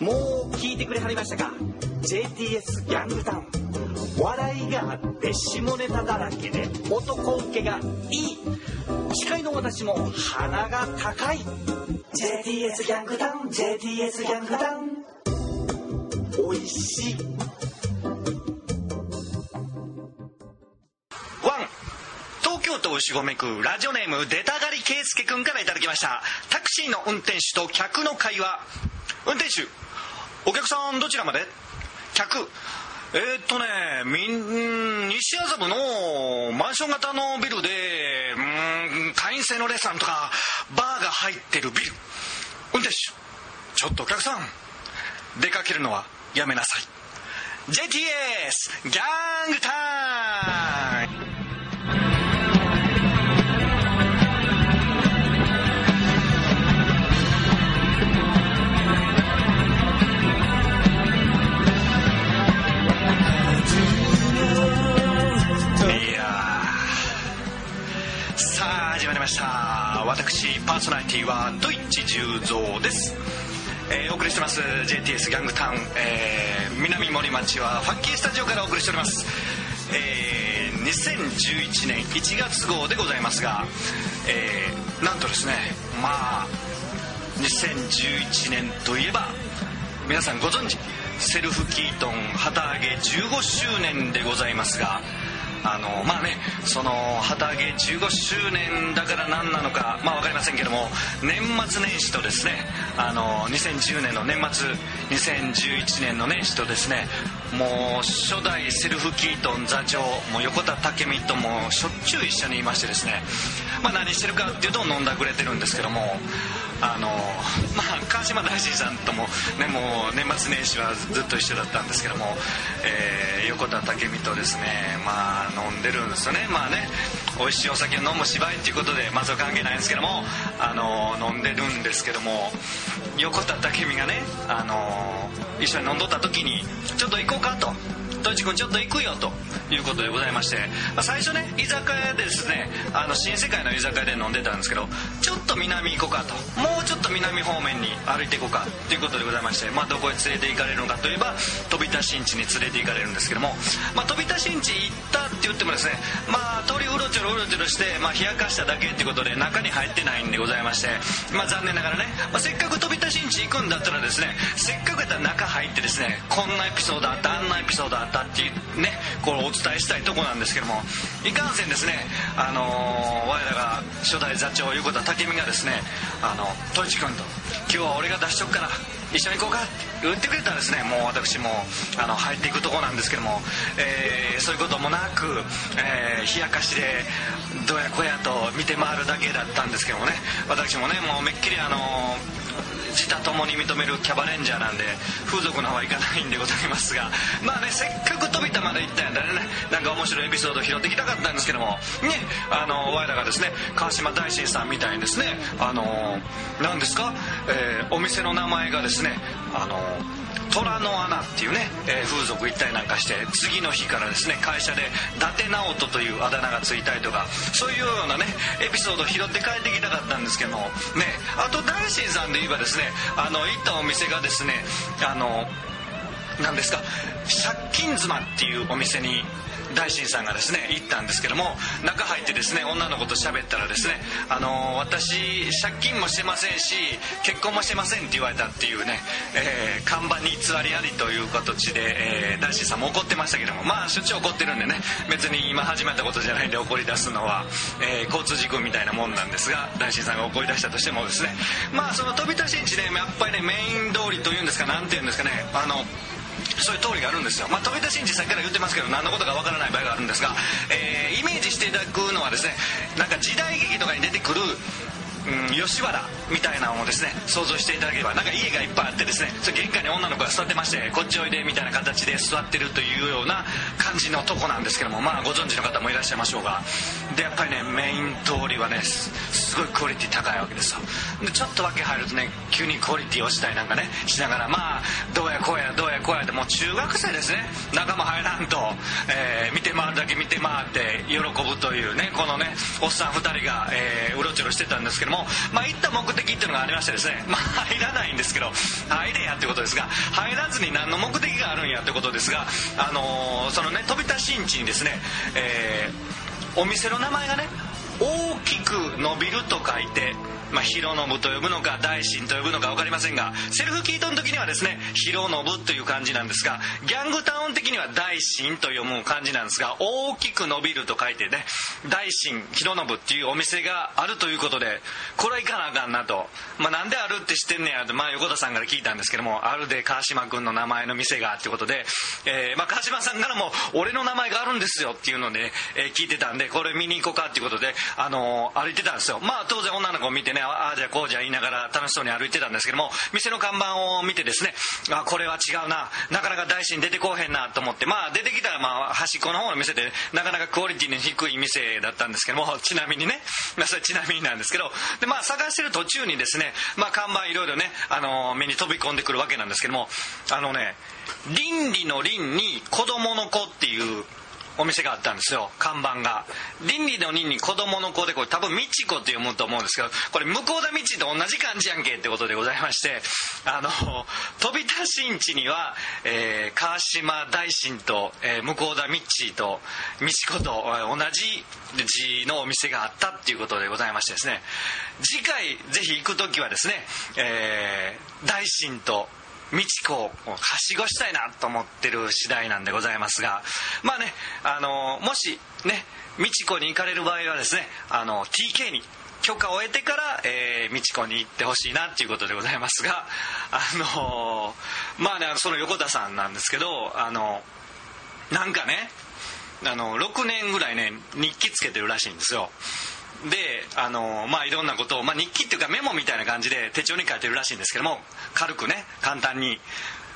もう聞いてくれはりましたか？JTS ギャングタウン。笑いがあって下ネタだらけで男受けがいい。司会の私も鼻が高い。JTS ギャングタウン JTS ギャングタウン。おいしい。ワン。東京都牛込区ラジオネーム出たがり圭介君からいただきました。タクシーの運転手と客の会話。運転手お客さんどちらまで？客。えーっとねみん西麻布のマンション型のビルでうん会員制のレストランとかバーが入ってるビル。運転手。ちょっとお客さん出かけるのはやめなさい。JTS ギャングタイムスギャングタウン、えー南森町はファンキースタジオからお送りしております。えー2011年1月号でございますが、えーなんとですねまあ2011年といえば皆さんご存知セルフキートン旗揚げ15周年でございますがあのまあねその旗揚げ15周年だから何なのかまあ分かりませんけども年末年始とですねあの2010年の年末2011年の年始とですねもう初代セルフキートン座長もう横田武美ともしょっちゅう一緒にいましてですねまあ何してるかっていうと飲んだくれてるんですけどもあのまあ川島大臣さんともねもう年末年始はずっと一緒だったんですけども、えー横田武美とですねまあ飲んでるんですよね。まあね美味しいお酒を飲む芝居っていうことでまずは関係ないんですけどもあの飲んでるんですけども横田武美がねあの一緒に飲んどった時にちょっと行こうかと。トイチ君ちょっと行くよということでございまして、まあ、最初ね居酒屋でですねあの新世界の居酒屋で飲んでたんですけどちょっと南行こうかともうちょっと南方面に歩いていこうかということでございまして、まあ、どこへ連れて行かれるのかといえば飛田新地に連れて行かれるんですけども、まあ、飛田新地行ったって言ってもですねまあ通りうろちょろうろちょろして、まあ、冷やかしただけっていうことで中に入ってないんでございまして、まあ、残念ながらね、まあ、せっかく飛田新地行くんだったらですねせっかくやったら中入ってですねこんなエピソードあったあんなエピソードあったっていうねこれお伝えしたいとこなんですけどもいかんせんですねあのー我らが初代座長横田武美がですねあの「トイチ君と今日は俺が出しとくから一緒に行こうか」って言ってくれたらですね。もう私もあの入っていくとこなんですけども、えーそういうこともなく、えー冷やかしでどやこやと見て回るだけだったんですけどもね私もねもうめっきりあの自他ともに認めるキャバレンジャーなんで風俗の方は行かないんでございますが。まあねせっかく富田まで行ったんやったらねなんか面白いエピソード拾ってきたかったんですけども。ねあの我らがですね川島大臣さんみたいにですねあの何ですか、えーお店の名前がですねあの虎の穴っていうね、えー風俗行ったりなんかして次の日からですね会社で伊達直人というあだ名がついたりとかそういうようなねエピソードを拾って帰ってきたかったんですけどもねあと大臣さんで言えばですねあの行ったお店がですねあの何ですか借金妻っていうお店に大臣さんがですね行ったんですけども中入ってですね女の子と喋ったらですね「あの私借金もしてませんし結婚もしてません」って言われたっていうね、えー看板に偽りありという形で、えー大臣さんも怒ってましたけどもまあしょっちゅう怒ってるんでね別に今始まったことじゃないんで怒り出すのは、え交通事故みたいなもんなんですが大臣さんが怒り出したとしてもですねまあその飛田新地ねやっぱりねメイン通りというんですかなんていうんですかねあのそういう通りがあるんですよ、まあ、飛田真司さんから言ってますけど何のことかわからない場合があるんですが、えーイメージしていただくのはですねなんか時代劇とかに出てくるうん、吉原みたいなのをですね想像していただければなんか家がいっぱいあってですねそれ玄関に女の子が座ってましてこっちおいでみたいな形で座ってるというような感じのとこなんですけどもまあご存知の方もいらっしゃいましょうがでやっぱりねメイン通りはねすすごいクオリティ高いわけですよ。でちょっと訳入るとね急にクオリティ落ちたりなんかねしながらまあどうや中学生ですね。仲間入らんと、えー見て回るだけ見て回って喜ぶというねこのねおっさん2人が、えーうろちょろしてたんですけども、まあ、行った目的っていうのがありましてですね、まあ、入らないんですけど入れやってことですが入らずに何の目的があるんやってことですが、あのー、そのね飛び出しんちにですね、えー、お店の名前がね大きく伸びると書いてまあ、広信と呼ぶのか大臣と呼ぶのか分かりませんがセルフキートン時にはですね広信という感じなんですがギャングタウン的には大臣と読む感じなんですが大きく伸びると書いてね大臣広信っていうお店があるということでこれは行かなあかんなと、まあ、なんであるって知ってんねやと、まあ、横田さんから聞いたんですけどもあるで川島君の名前の店がってことで、えーまあ、川島さんからも俺の名前があるんですよっていうので、えー、聞いてたんでこれ見に行こうかっていうことで、あのー、歩いてたんですよ。まあ当然女の子を見てねねああじゃこうじゃ言いながら楽しそうに歩いてたんですけども店の看板を見てですねあこれは違うななかなか大師に出てこうへんなと思ってまあ出てきたらまあ端っこの方の店でなかなかクオリティの低い店だったんですけども ちなみにね、まあ、それちなみになんですけどでまあ探してる途中にですね、まあ、看板いろいろね、あの目に飛び込んでくるわけなんですけどもあのね倫理の倫に子供の子っていうお店があったんですよ。看板が。倫理の倫に子供の子でこれ多分美智子って読むと思うんですけどこれ向田道と同じ漢字やんけってことでございましてあの飛び田新地には、えー、川島大臣と、えー、向田道と美智子と同じ字のお店があったっていうことでございましてですね。次回ぜひ行く時はですね、えー、大臣と美智子をはしごしたいなと思ってる次第なんでございますがまあねあのもしね美智子に行かれる場合はですねあの TK に許可を得てから、えー、美智子に行ってほしいなっていうことでございますがあのまあねその横田さんなんですけどあのなんかねあの6年ぐらいね日記つけてるらしいんですよ。であのまあいろんなことを、まあ、日記っていうかメモみたいな感じで手帳に書いてるらしいんですけども軽くね簡単に。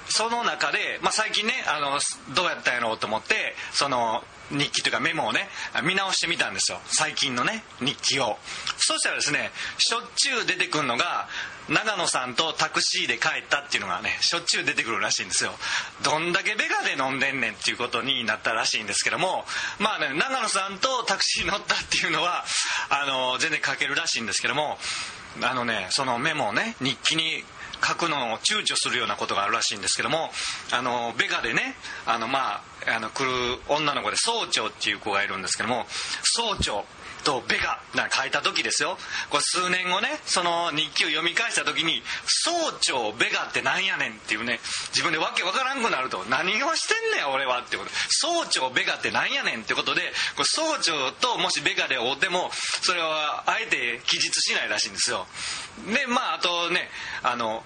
その中で、まあ、最近ねあのどうやったんやろうと思ってその日記というかメモをね見直してみたんですよ。最近のね日記を。そしたらですねしょっちゅう出てくるのが長野さんとタクシーで帰ったっていうのがねしょっちゅう出てくるらしいんですよ。どんだけベガで飲んでんねんっていうことになったらしいんですけどもまあね長野さんとタクシー乗ったっていうのはあの全然書けるらしいんですけどもあのねそのメモをね日記に書くのを躊躇するようなことがあるらしいんですけどもあのベガでねあのまああの来る女の子で総長っていう子がいるんですけども総長とベガ書いた時ですよ。これ数年後ねその日記を読み返した時に「総長ベガってなんやねん」っていうね自分でわけわからんくなると「何をしてんねん俺は」ってこと「総長ベガってなんやねん」ってことでこれ総長ともしベガで会うてもそれはあえて記述しないらしいんですよ。でまああとねあの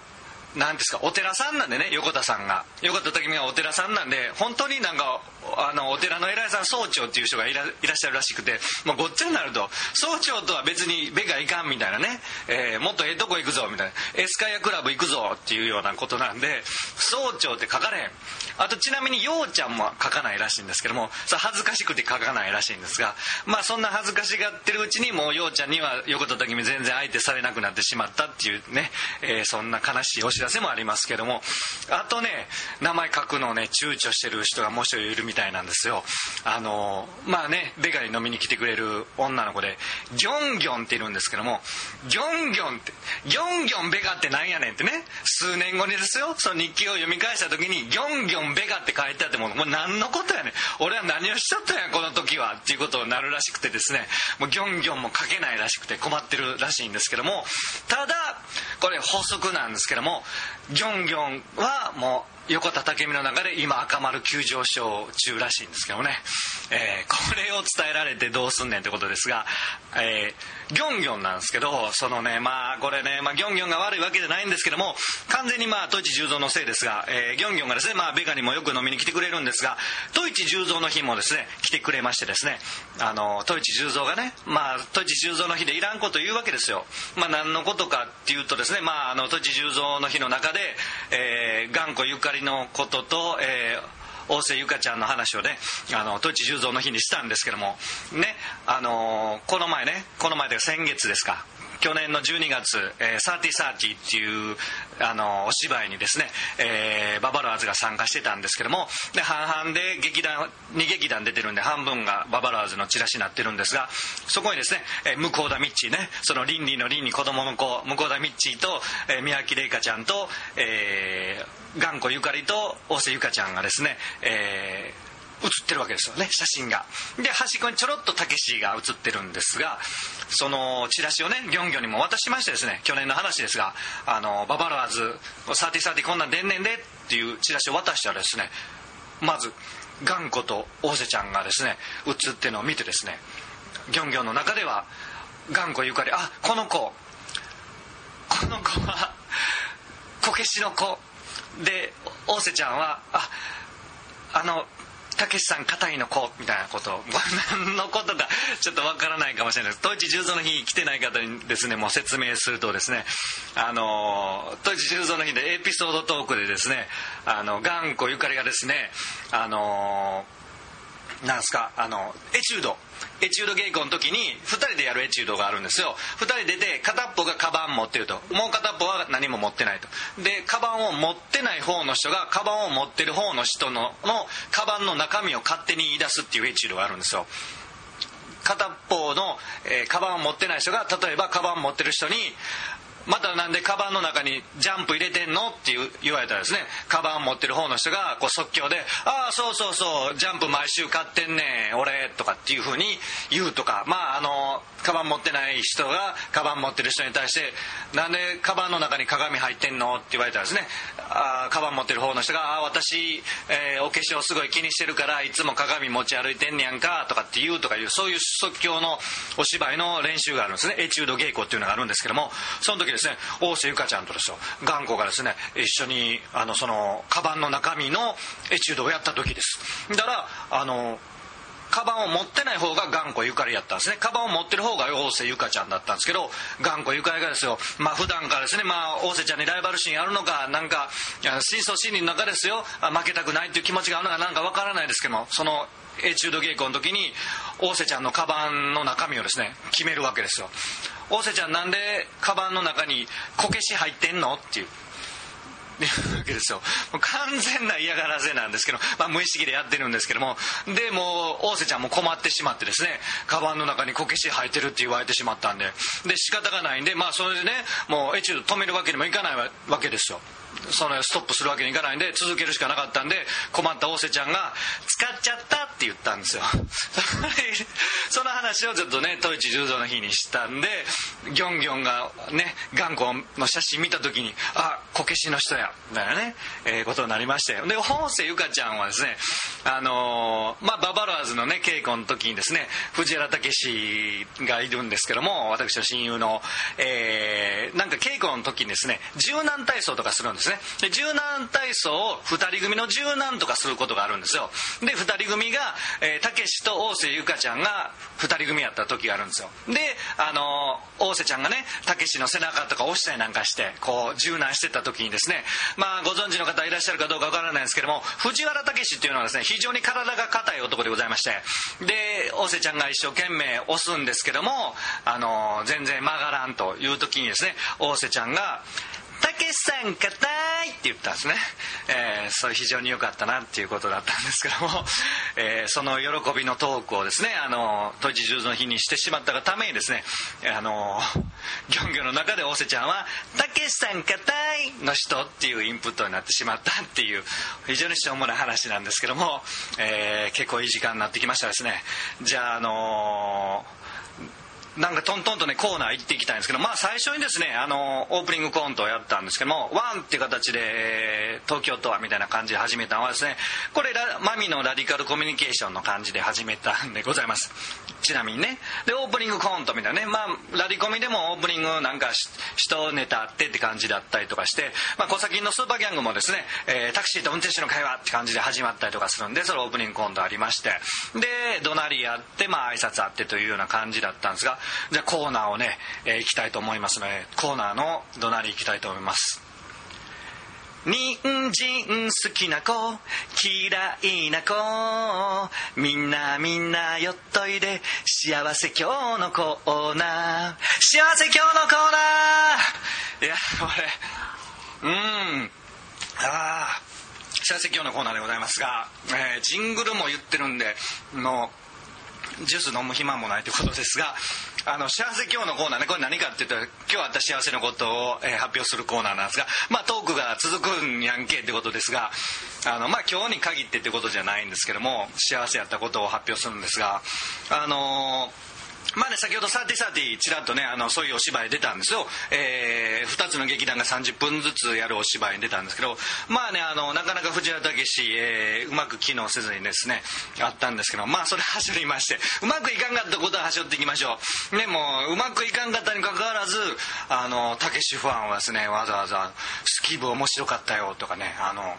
何ですかお寺さんなんでね横田さんが。横田武美がお寺さんなんで本当になんかあのお寺の偉いさん総長っていう人がいらっしゃるらしくてもうごっちゃになると総長とは別にべがいかんみたいなね、えー、もっとええとこ行くぞみたいな。エスカイアクラブ行くぞっていうようなことなんで総長って書かれへん。あとちなみにようちゃんも書かないらしいんですけどもそ恥ずかしくて書かないらしいんですがまあそんな恥ずかしがってるうちにもうようちゃんには横田武美全然相手されなくなってしまったっていうね、えー、そんな悲しいお知らせもありますけども。あとね名前書くのをね躊躇してる人がもう一人いるみたいたいなんですよ。あのまあねベガに飲みに来てくれる女の子でギョンギョンっているんですけどもギョンギョンってギョンギョンベガってなんやねんってね。数年後にですよその日記を読み返した時にギョンギョンベガって書いてあってももう何のことやねん。俺は何をしちゃったんやこの時はっていうことになるらしくてですね。もうギョンギョンも書けないらしくて困ってるらしいんですけども。ただこれ法則なんですけどもギョンギョンはもう横田武美の中で今赤丸急上昇中らしいんですけどね、えー、これを伝えられてどうすんねんってことですが、えー、ギョンギョンなんですけどそのねまあこれね、まあ、ギョンギョンが悪いわけじゃないんですけども完全にまあ戸市十三のせいですが、えー、ギョンギョンがですね、まあ、ベガにもよく飲みに来てくれるんですが戸市十三の日もですね来てくれましてですねあの戸市十三がねまあ戸市十三の日でいらんこと言うわけですよ。まあ何のことかっていうとですねまああの戸市十三の日の中で、えー、頑固ゆかりりのことと、えー、大瀬ゆかちゃんの話をねあの土地十三の日にしたんですけどもねあのー、この前ねこの前で先月ですか。去年の12月「えー、サーティサーティっていうあのお芝居にですね、えー、ババロアーズが参加してたんですけどもで半々で劇団2劇団出てるんで半分がババロアーズのチラシになってるんですがそこにですね、えー、向田ミッチーねその倫理の倫に子供の子向田ミッチーと、えー、宮城玲香ちゃんと、えー、頑固ゆかりと大瀬ゆかちゃんがですね、えー写ってるわけですよね写真が。で端っこにちょろっとたけしが写ってるんですがそのチラシをねギョンギョンにも渡しましてですね去年の話ですがあのババロアズサーティサーティこんなん出んねんでっていうチラシを渡したらですねまず頑固と大瀬ちゃんがですね写ってるのを見てですねギョンギョンの中では頑固ゆかりあこの子この子はこけしの子。で大瀬ちゃんはああのたけしさん硬いの子みたいなこと。何のことかちょっとわからないかもしれないです。当時十三の日来てない方にですねもう説明するとですね。あの当時十三の日でエピソードトークでですねあの頑固ゆかりがですねあのなんすか？あのエチュード。エチュード稽古の時に2人でやるエチュードがあるんですよ。2人出て片っぽがカバン持ってると。もう片っぽは何も持ってないと。でカバンを持ってない方の人がカバンを持ってる方の人ののカバンの中身を勝手に言い出すっていうエチュードがあるんですよ。片っぽの、えー、カバンを持ってない人が例えばカバン持ってる人にまたなんでカバンの中にジャンプ入れてんの？って言われたらですね。カバン持ってる方の人がこう即興で「ああそうそうそうジャンプ毎週買ってんねん俺」とかっていうふうに言うとか。まああのカバン持ってない人がカバン持ってる人に対して「なんでカバンの中に鏡入ってんの?」って言われたらですねあカバン持ってる方の人が「あ私、えー、お化粧すごい気にしてるからいつも鏡持ち歩いてんねやんか」とかって言うとかいうそういう即興のお芝居の練習があるんですねエチュード稽古っていうのがあるんですけどもその時ですね大瀬ゆかちゃんとですよ頑固がですね一緒にあのそのカバンの中身のエチュードをやった時ですだからあのカバンを持ってない方が頑固ゆかりやったんですね。カバンを持ってる方が大瀬ゆかちゃんだったんですけど頑固ゆかりがですよ。まあ普段からですね。まあ大瀬ちゃんにライバル心あるのかなんか深層心理の中ですよ。負けたくないっていう気持ちがあるのかなんかわからないですけどもそのエチュード稽古の時に大瀬ちゃんのカバンの中身をですね決めるわけですよ。大瀬ちゃんなんでカバンの中にこけし入ってんの？っていう。わけですよ完全な嫌がらせなんですけど、まあ、無意識でやってるんですけどもでもう大瀬ちゃんも困ってしまってですねカバンの中にこけし入ってるって言われてしまったんで。で仕方がないんでまあそれでねもうエチュード止めるわけにもいかないわけですよ。そのストップするわけにいかないんで続けるしかなかったんで困った大瀬ちゃんが「使っちゃった」って言ったんですよ。その話をちょっとね統一柔道の日にしたんでギョンギョンがね頑固の写真見た時に「あこけしの人や」みたいなね、えー、ことになりましてで本瀬ゆかちゃんはですねあのー、まあババロアズのね稽古の時にですね藤原武史がいるんですけども私の親友の、えー、なんか稽古の時にですね柔軟体操とかするんですね。で柔軟体操を2人組の柔軟とかすることがあるんですよ。で2人組がたけしと大瀬ゆかちゃんが2人組やった時があるんですよ。であの大瀬ちゃんがねたけしの背中とか押したりなんかしてこう柔軟してた時にですねまあご存知の方いらっしゃるかどうかわからないんですけども藤原武史っていうのはですね非常に体が硬い男でございましてで大瀬ちゃんが一生懸命押すんですけどもあの全然曲がらんという時にですね大瀬ちゃんがけしさん硬いって言ったんですね、えー、それ非常に良かったなっていうことだったんですけども、えー、その喜びのトークをですねあの統一十の日にしてしまったがためにですねあのギョンギョンの中で大瀬ちゃんは「たけしさん硬い」の人っていうインプットになってしまったっていう非常にしょうもない話なんですけども、えー、結構いい時間になってきましたですね。じゃああのなんかトントンとねコーナー行っていきたいんですけどまあ最初にですねあのオープニングコントをやったんですけどもワンって形で東京とはみたいな感じで始めたのはですねこれマミのラディカルコミュニケーションの感じで始めたんでございます。ちなみにね。でオープニングコントみたいなねまあラディコミでもオープニングなんか一ネタあってって感じだったりとかして、まあ、小崎のスーパーギャングもですね、え、タクシーと運転手の会話って感じで始まったりとかするんでそれオープニングコントありまして。で怒鳴りやってまあ挨拶あってというような感じだったんですがじゃあコーナーをね、えー、行きたいと思いますのでコーナーの怒鳴り行きたいと思います。人参好きな子嫌いな子みんなみんなよっといで幸せ今日のコーナー。幸せ今日のコーナー!いや俺うん。ああ幸せ今日のコーナーでございますが、えー、ジングルも言ってるんでのジュース飲む暇もないということですが あの幸せ今日のコーナーねこれ何かっていうと今日あった幸せのことを、えー、発表するコーナーなんですがまあトークが続くんやんけってことですがあのまあ今日に限ってってことじゃないんですけども幸せやったことを発表するんですがあのーまあね、先ほどサーティサーティちらっとねあのそういうお芝居出たんですよ、えー、2つの劇団が30分ずつやるお芝居に出たんですけどまあねあのなかなか藤原武史、えー、うまく機能せずにですねあったんですけどまあそれ走りましてうまくいかんかったことは走っていきましょう。ねもううまくいかんかったにかかわらずあの武史ファンはですねわざわざ「スキー部面白かったよ」とかねあの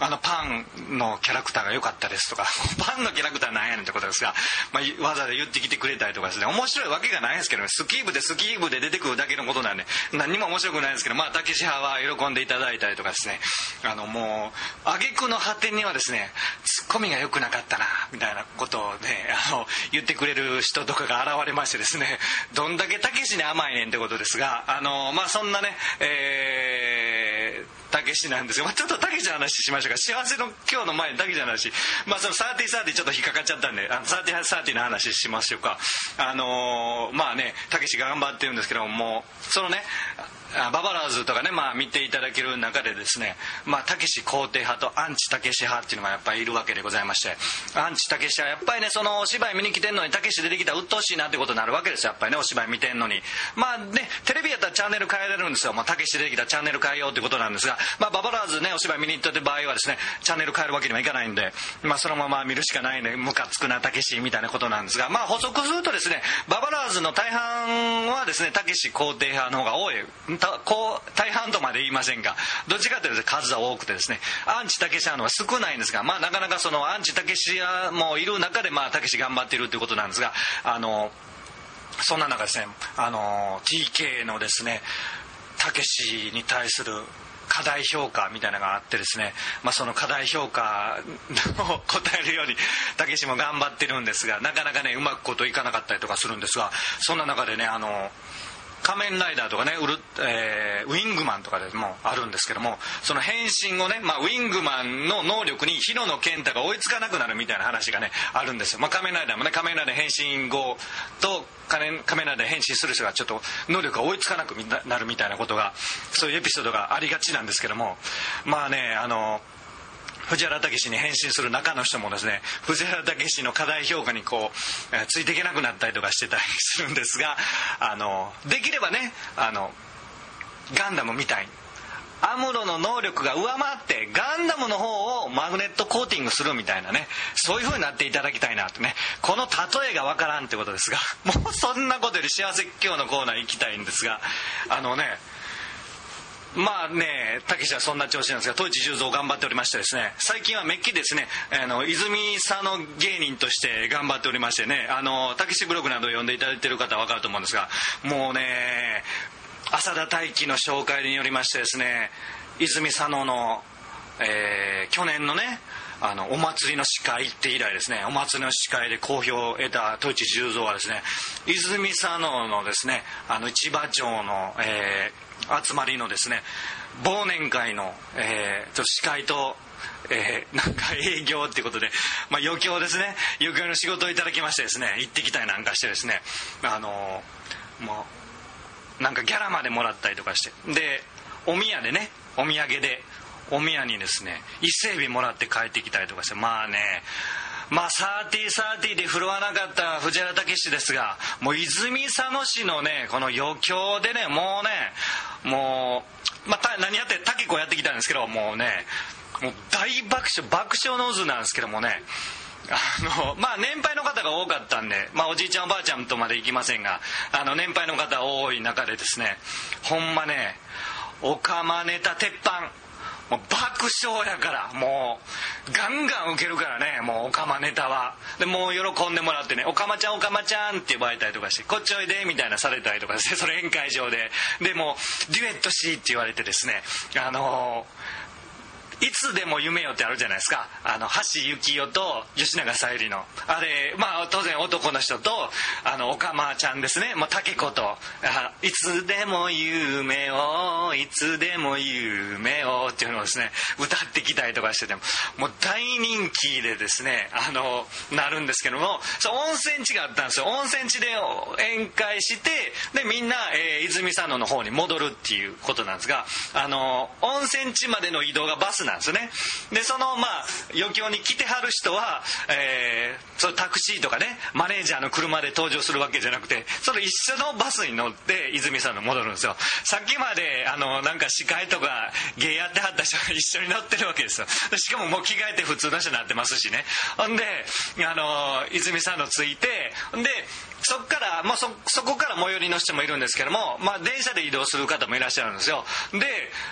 あのパンのキャラクターが良かったですとか パンのキャラクターなんやねんってことですが、まあ、わざわざ言ってきてくれたりとかですね面白いわけがないんですけどスキー部でスキー部で出てくるだけのことなんで何にも面白くないんですけどまあたけし派は喜んでいただいたりとかですね。あのもう挙句の果てにはですねツッコミが良くなかったなみたいなことをね あの言ってくれる人とかが現れましてですねどんだけたけしに甘いねんってことですがあのまあそんなねえーたけしなんですよ、まあ、ちょっとたけしの話しましたが幸せの今日の前にたけしの話まあそのサーティサーティちょっと引っかかっちゃったんであのサーティサーティの話しましょうか。あのー、まあねたけし頑張ってるんですけどもそのねババラーズとかね、まあ、見ていただける中でですねたけし肯定派とアンチたけし派っていうのがやっぱりいるわけでございましてアンチたけしはやっぱりねそのお芝居見に来てんのにたけし出てきたら鬱陶しいなってことになるわけですよ。やっぱりねお芝居見てんのに。まあねテレビやったらチャンネル変えられるんですよ。たけし出てきたらチャンネル変えようってことなんですが、まあ、ババラーズねお芝居見に行ったって場合はですねチャンネル変えるわけにはいかないんで、まあ、そのまま見るしかないねムカつくなたけしみたいなことなんですがまあ補足するとですねババラーズの大半はですねたけし肯定派の方が多い。こう大半とまで言いませんがどっちかというと数は多くてですねアンチたけし派のは少ないんですが、まあ、なかなかそのアンチたけし派もいる中でたけし頑張っているということなんですがあのそんな中ですねあの TK のですねたけしに対する課題評価みたいなのがあってですね、まあ、その課題評価を 答えるようにたけしも頑張ってるんですがなかなかねうまくこといかなかったりとかするんですがそんな中でねあの仮面ライダーとかねウル、えー、ウィングマンとかでもあるんですけどもその変身をね、まあ、ウィングマンの能力に広野健太が追いつかなくなるみたいな話がねあるんですよ、まあ、仮面ライダーもね仮面ライダー変身後と仮面ライダー変身する人がちょっと能力が追いつかなくなるみたいなことがそういうエピソードがありがちなんですけどもまあねあの藤原武に変身する中の人もですね藤原武の過大評価にこう、え、ついていけなくなったりとかしてたりするんですがあのできればねあのガンダムみたいにアムロの能力が上回ってガンダムの方をマグネットコーティングするみたいなねそういう風になっていただきたいなとねこの例えがわからんってことですがもうそんなことより幸せ今日のコーナー行きたいんですがあのねまあねたけしはそんな調子なんですが当時十三頑張っておりましてですね最近はめっきりですねあの泉佐野芸人として頑張っておりましてねあのたけしブログなどを読んでいただいている方は分かると思うんですがもうね浅田大樹の紹介によりましてですね泉佐野の、えー、去年のねあのお祭りの司会って以来ですねお祭りの司会で好評を得た統一重蔵はですね泉佐野のですねあの市場町の、えー集まりのですね忘年会の、えー、と司会とえー、なんか営業っていうことで、まあ、余興ですね余興の仕事をいただきましてですね行ってきたりなんかしてですねあのー、もうなんかギャラまでもらったりとかしてでお宮でねお土産でお宮にですね。伊勢海老もらって帰ってきたりとかして。まあね。まあ、サーティーサーティーで振るわなかった藤原武史ですがもう泉佐野市のねこの余興でねもうねもう、まあ、何やって竹子やってきたんですけどもうねもう大爆笑爆笑の渦なんですけどもね。あのまあ年配の方が多かったんで、まあ、おじいちゃんおばあちゃんとまで行きませんがあの年配の方多い中でですねほんまねおかまネタ鉄板。もう爆笑やからもうガンガン受けるからねもうオカマネタは。でもう喜んでもらってね「オカマちゃんオカマちゃん」って呼ばれたりとかして「こっちおいで」みたいなされたりとかしてそれ宴会場で。でもデュエットしって言われてですねあのいつでも夢よってあるじゃないですか。あの橋幸夫と吉永小百合の。あれまあ当然男の人とあのおかまちゃんですね、まあ、竹子と「いつでも夢をいつでも夢を」っていうのをですね歌ってきたりとかしててももう大人気でですねあのなるんですけどもそう温泉地があったんですよ。温泉地で宴会してでみんな、えー、泉佐野の方に戻るっていうことなんですがあの温泉地までの移動がバスなんですね。でそのまあ余興に来てはる人は、えー、そタクシーとかねマネージャーの車で登場するわけじゃなくてその一緒のバスに乗って泉さんの戻るんですよ。さっきまであのなんか司会とか芸やってはった人が 一緒に乗ってるわけですよ。しかももう着替えて普通の人になってますしね。ほんであの泉さんのついてでそこから、まあそ、そこから最寄りの人もいるんですけども、まあ、電車で移動する方もいらっしゃるんですよ。で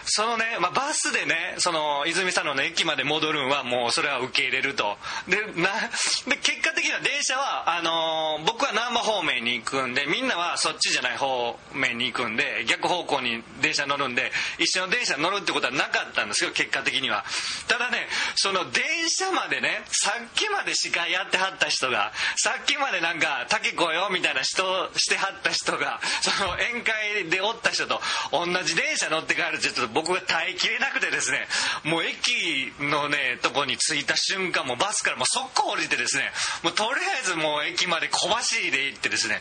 そのね、まあ、バスでねその泉佐野の駅まで戻るんはもうそれは受け入れると。でなで結果的には電車はあのー、僕は難波方面に行くんでみんなはそっちじゃない方面に行くんで逆方向に電車乗るんで一緒の電車乗るってことはなかったんですよ結果的には。ただねその電車までねさっきまで司会やってはった人がさっきまでなんか「竹子よ」みたいな人してはった人がその宴会でおった人と同じ電車乗って帰るってちょっと僕が耐えきれなくてですねもうもう駅のねとこに着いた瞬間もバスからもう速攻降りてですねもうとりあえずもう駅まで小走りで行ってですね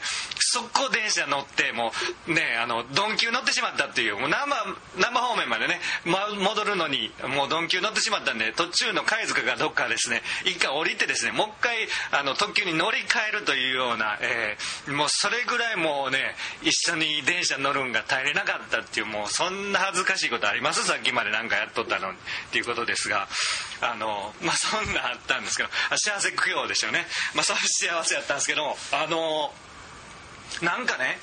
速攻電車乗ってもうねあの鈍急乗ってしまったっていうもう生生方面までね、ま、戻るのにもう鈍急乗ってしまったんで途中の貝塚がどっかですね一回降りてですねもう一回あの特急に乗り換えるというような、えー、もうそれぐらいもうね一緒に電車乗るんが耐えれなかったっていうもうそんな恥ずかしいことあります？さっきまで何かやっとったのにっていうことですがあのまあそんなあったんですけど幸せ供養でしょうね。まあそういう幸せやったんですけどあのなんかね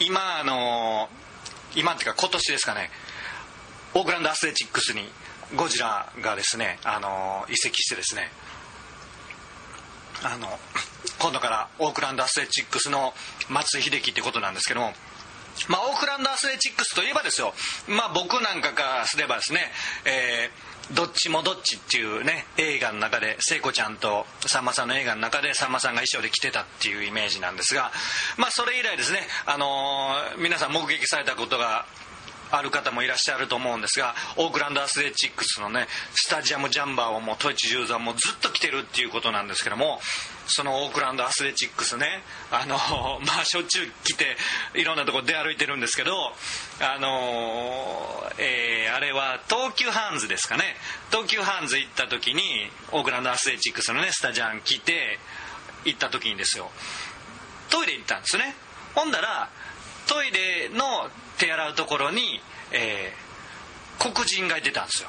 今あの今っていうか今年ですかねオークランドアスレチックスにゴジラがですねあの移籍してですねあの今度からオークランドアスレチックスの松井秀喜ってことなんですけどもまあ、オークランドアスレチックスといえばですよ、まあ、僕なんかからすればですね、えー、どっちもどっちっていうね映画の中で聖子ちゃんとさんまさんの映画の中でさんまさんが衣装で着てたっていうイメージなんですが、まあ、それ以来ですね、あの、皆さん目撃されたことがある方もいらっしゃると思うんですがオークランドアスレチックスのねスタジアムジャンバーをもう統一十三もずっと来てるっていうことなんですけどもそのオークランドアスレチックスねあの まあしょっちゅう来ていろんなとこ出歩いてるんですけどあのえー、あれは東急ハンズですかね。東急ハンズ行った時にオークランドアスレチックスのねスタジアム来て行った時にですよ。トイレ行ったんですね。ほんだらトイレの手洗うところに、えー、黒人がいてたんですよ。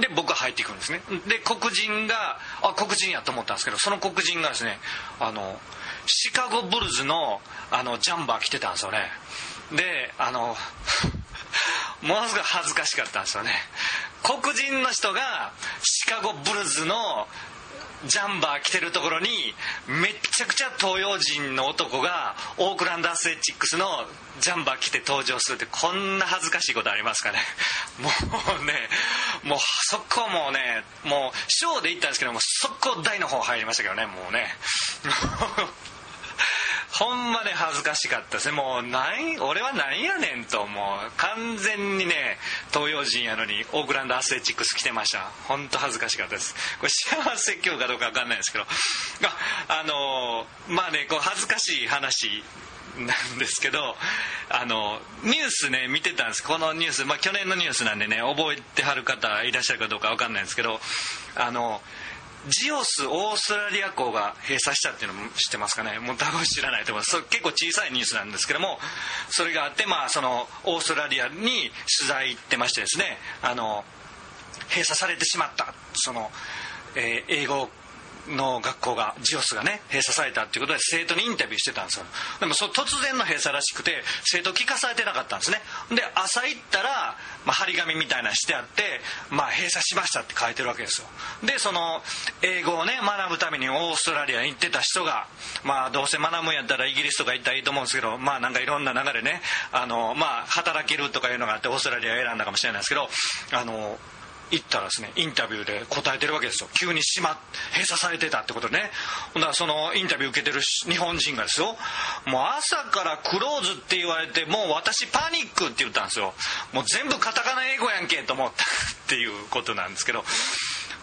で僕が入っていくんですね。で黒人があ黒人やと思ったんですけどその黒人がですねあのシカゴブルズのあのジャンバー着てたんですよね。であの ものすごい恥ずかしかったんですよね。黒人の人がシカゴブルズのジャンバー着てるところにめっちゃくちゃ東洋人の男がオークランドアスレチックスのジャンバー着て登場するってこんな恥ずかしいことありますかね。もうねもうそこもうねもうショーで行ったんですけども速攻台の方入りましたけどねもうね。ほんまね恥ずかしかったですね。もう何俺は何やねんともう完全にね東洋人やのにオークランドアスレチックス来てました。本当恥ずかしかったです。これ幸せ今日かどうか分かんないですけど。あのまあねこう恥ずかしい話なんですけどあのニュースね見てたんです。このニュース、まあ、去年のニュースなんでね覚えてはる方いらっしゃるかどうか分かんないんですけどあのジオスオーストラリア港が閉鎖したっていうのも知ってますかね？もう多分知らないと思います。結構小さいニュースなんですけどもそれがあってまあそのオーストラリアに取材行ってましてですねあの閉鎖されてしまった。その、えー、英語の学校がジオスがね閉鎖されたっていうことで生徒にインタビューしてたんですよ。でもそ突然の閉鎖らしくて生徒聞かされてなかったんですね。で朝行ったら、まあ、張り紙みたいなしてあって、まあ、閉鎖しましたって書いてるわけですよ。でその英語をね学ぶためにオーストラリアに行ってた人がまあどうせ学ぶんやったらイギリスとか行ったらいいと思うんですけどまあなんかいろんな流れねあのまあ働けるとかいうのがあってオーストラリアを選んだかもしれないですけどあの行ったらですねインタビューで答えてるわけですよ。急に閉ま閉鎖されてたってことでね。ほんだらそのインタビュー受けてる日本人がですよもう朝からクローズって言われてもう私パニックって言ったんですよ。もう全部カタカナ英語やんけと思ったっていうことなんですけど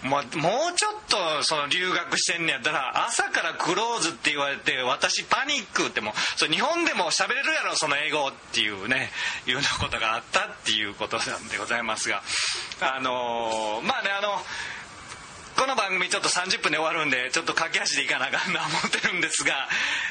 もうもうちょっとその留学してんねやったら朝からクローズって言われて私パニックってもそ日本でも喋れるやろその英語っていうねいうようなことがあったっていうことなんでございますがあのまあねあのこの番組ちょっと30分で終わるんでちょっと駆け足でいかなあかんな思ってるんですが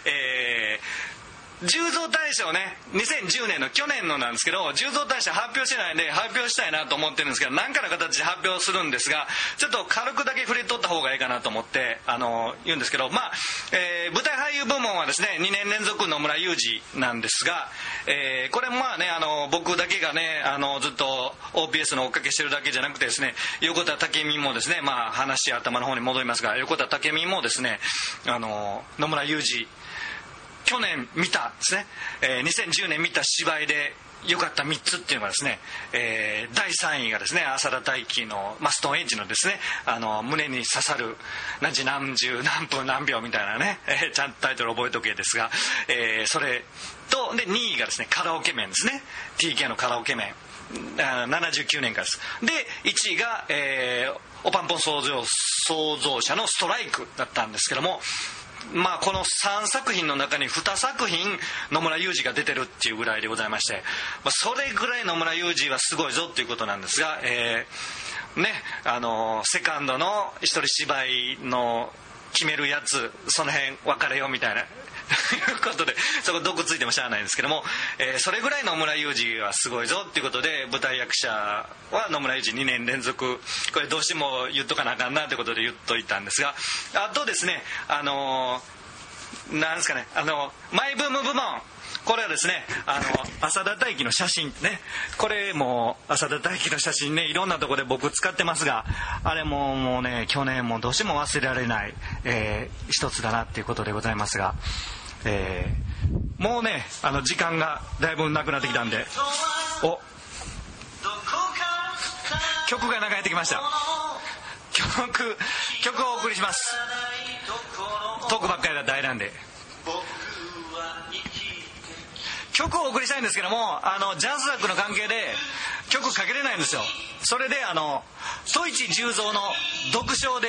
えー重蔵大賞ね。2010年の去年のなんですけど重蔵大賞発表してないんで発表したいなと思ってるんですけど何かの形で発表するんですがちょっと軽くだけ触れとった方がいいかなと思ってあの言うんですけどまあ、えー舞台俳優部門はですね2年連続野村裕二なんですが、えーこれもまあねあの僕だけがねあのずっと OPS の追っかけしてるだけじゃなくてですね横田武美もですねまあ話頭の方に戻りますが横田武美もですねあの野村裕二去年見たですね、えー2010年見た芝居で良かった3つっていうのがですね、えー第3位がですね浅田大輝の、まあ、ストーンエッジのですねあの胸に刺さる何時何十何分何秒みたいなね、えーちゃんとタイトル覚えとけですが、えーそれとで2位がですねカラオケ麺ですね。TK のカラオケ麺。あ79年からです。で1位が、えーおパンポン創造創造者のストライクだったんですけどもまあ、この3作品の中に2作品野村雄二が出てるっていうぐらいでございまして、まあ、それぐらい野村雄二はすごいぞっていうことなんですが、えーねあのセカンドの一人芝居の決めるやつその辺別れようみたいな。いうことでそこ毒ついてもしゃあないんですけども、えーそれぐらい野村裕二はすごいぞっていうことで舞台役者は野村裕二2年連続これどうしても言っとかなあかんなということで言っといたんですがあとですねあのーなんですかねあのマイブーム部門これはですねあの浅田大輝の写真ね。これも浅田大輝の写真ねいろんなとこで僕使ってますがあれももうね去年もどうしても忘れられない、えー一つだなっていうことでございますが、えーもうねあの時間がだいぶなくなってきたんでお曲が流れてきました。曲曲をお送りします。トークばっかりだ大なんで。曲をお送りしたいんですけどもあのジャズ枠の関係で曲かけれないんですよ。それであの戸市十三の独唱で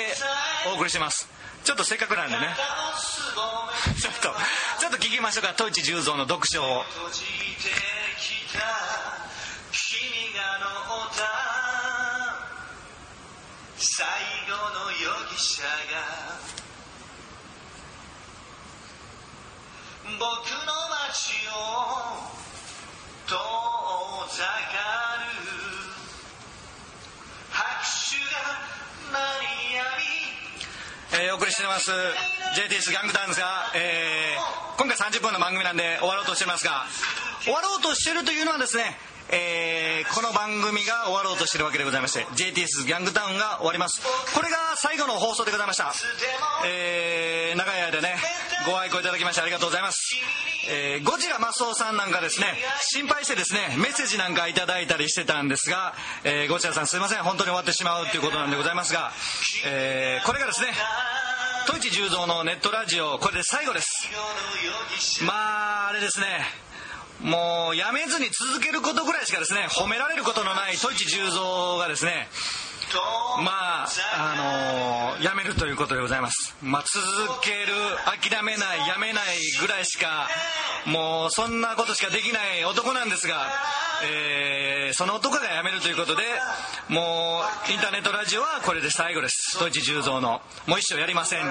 お送りします。ちょっとせっかくなんでね。ちょっとちょっと聞きましょうか。戸市十三の独唱を。最後の容疑者が僕の街を遠ざかる拍手が鳴りやみえーお送りしてます JTS ギャングダンスが、えー今回30分の番組なんで終わろうとしてますが終わろうとしてるというのはですねえーこの番組が終わろうとしてるわけでございまして JTS ギャングタウンが終わります。これが最後の放送でございました、えーご愛顧いただきましてありがとうございます、えーゴジラマスオさんなんかですね心配してですねメッセージなんかいただいたりしてたんですが、えーゴジラさんすいません本当に終わってしまうということなんでございますが、えーこれがですね戸市十三のネットラジオこれで最後です。まああれですねもうやめずに続けることぐらいしかですね褒められることのない戸市十三がですねまああのやめるということでございます。まあ続ける諦めないやめないぐらいしかもうそんなことしかできない男なんですが、えーその男がやめるということでもうインターネットラジオはこれで最後です。戸市十三のもう一生やりませんと。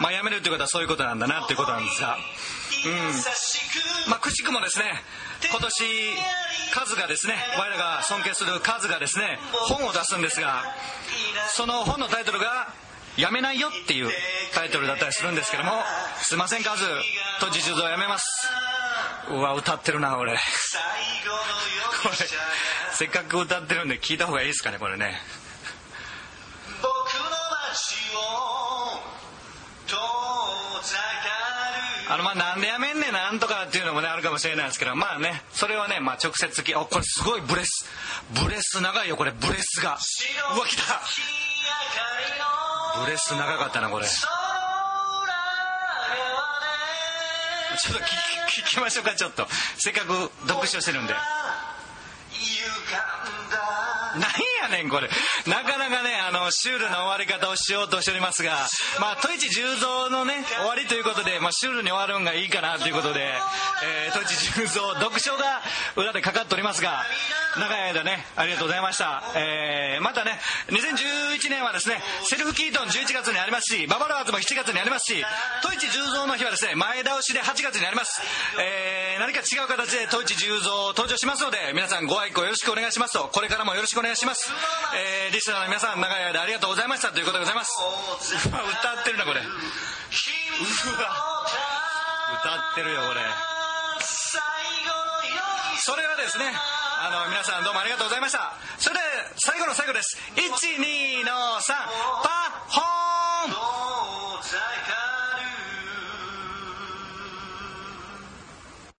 まあやめるということはそういうことなんだなということなんですが。うん。まあ、くしくもですね今年カズがですね我らが尊敬するカズがですね本を出すんですがその本のタイトルが「やめないよ」っていうタイトルだったりするんですけどもすいませんカズ。と自重造やめます。うわ歌ってるな俺。これせっかく歌ってるんで聞いた方がいいですかねこれね。僕の街を遠ざかる。あのまあなんでやめんねんなんとかっていうのもねあるかもしれないですけどまあねそれはねまあ直接きあこれすごいブレス。ブレス長いよこれ。ブレスがうわ来た。ブレス長かったなこれちょっと聞きましょうかちょっと。せっかく読書してるんで。なんやねんこれ。なかなかねあのシュールな終わり方をしようとしておりますがまあ戸市十三のね終わりということで、まあ、シュールに終わるんがいいかなということで、えー、戸市十三読書が裏でかかっておりますが長い間ねありがとうございました、えーまたね2011年はですねセルフキートン11月にありますしババロアーズも7月にありますし戸市十三の日はですね前倒しで8月にあります、えー何か違う形で戸市十三登場しますので皆さんご愛顧よろしくお願いしますとこれからもよろしくお願いします、えーリスナーの皆さん長い間ありがとうございました。ということでございます。歌ってるなこれ。うわ。歌ってるよこれ。それはですねあの皆さんどうもありがとうございました。それで最後の最後です。12の3パッホーン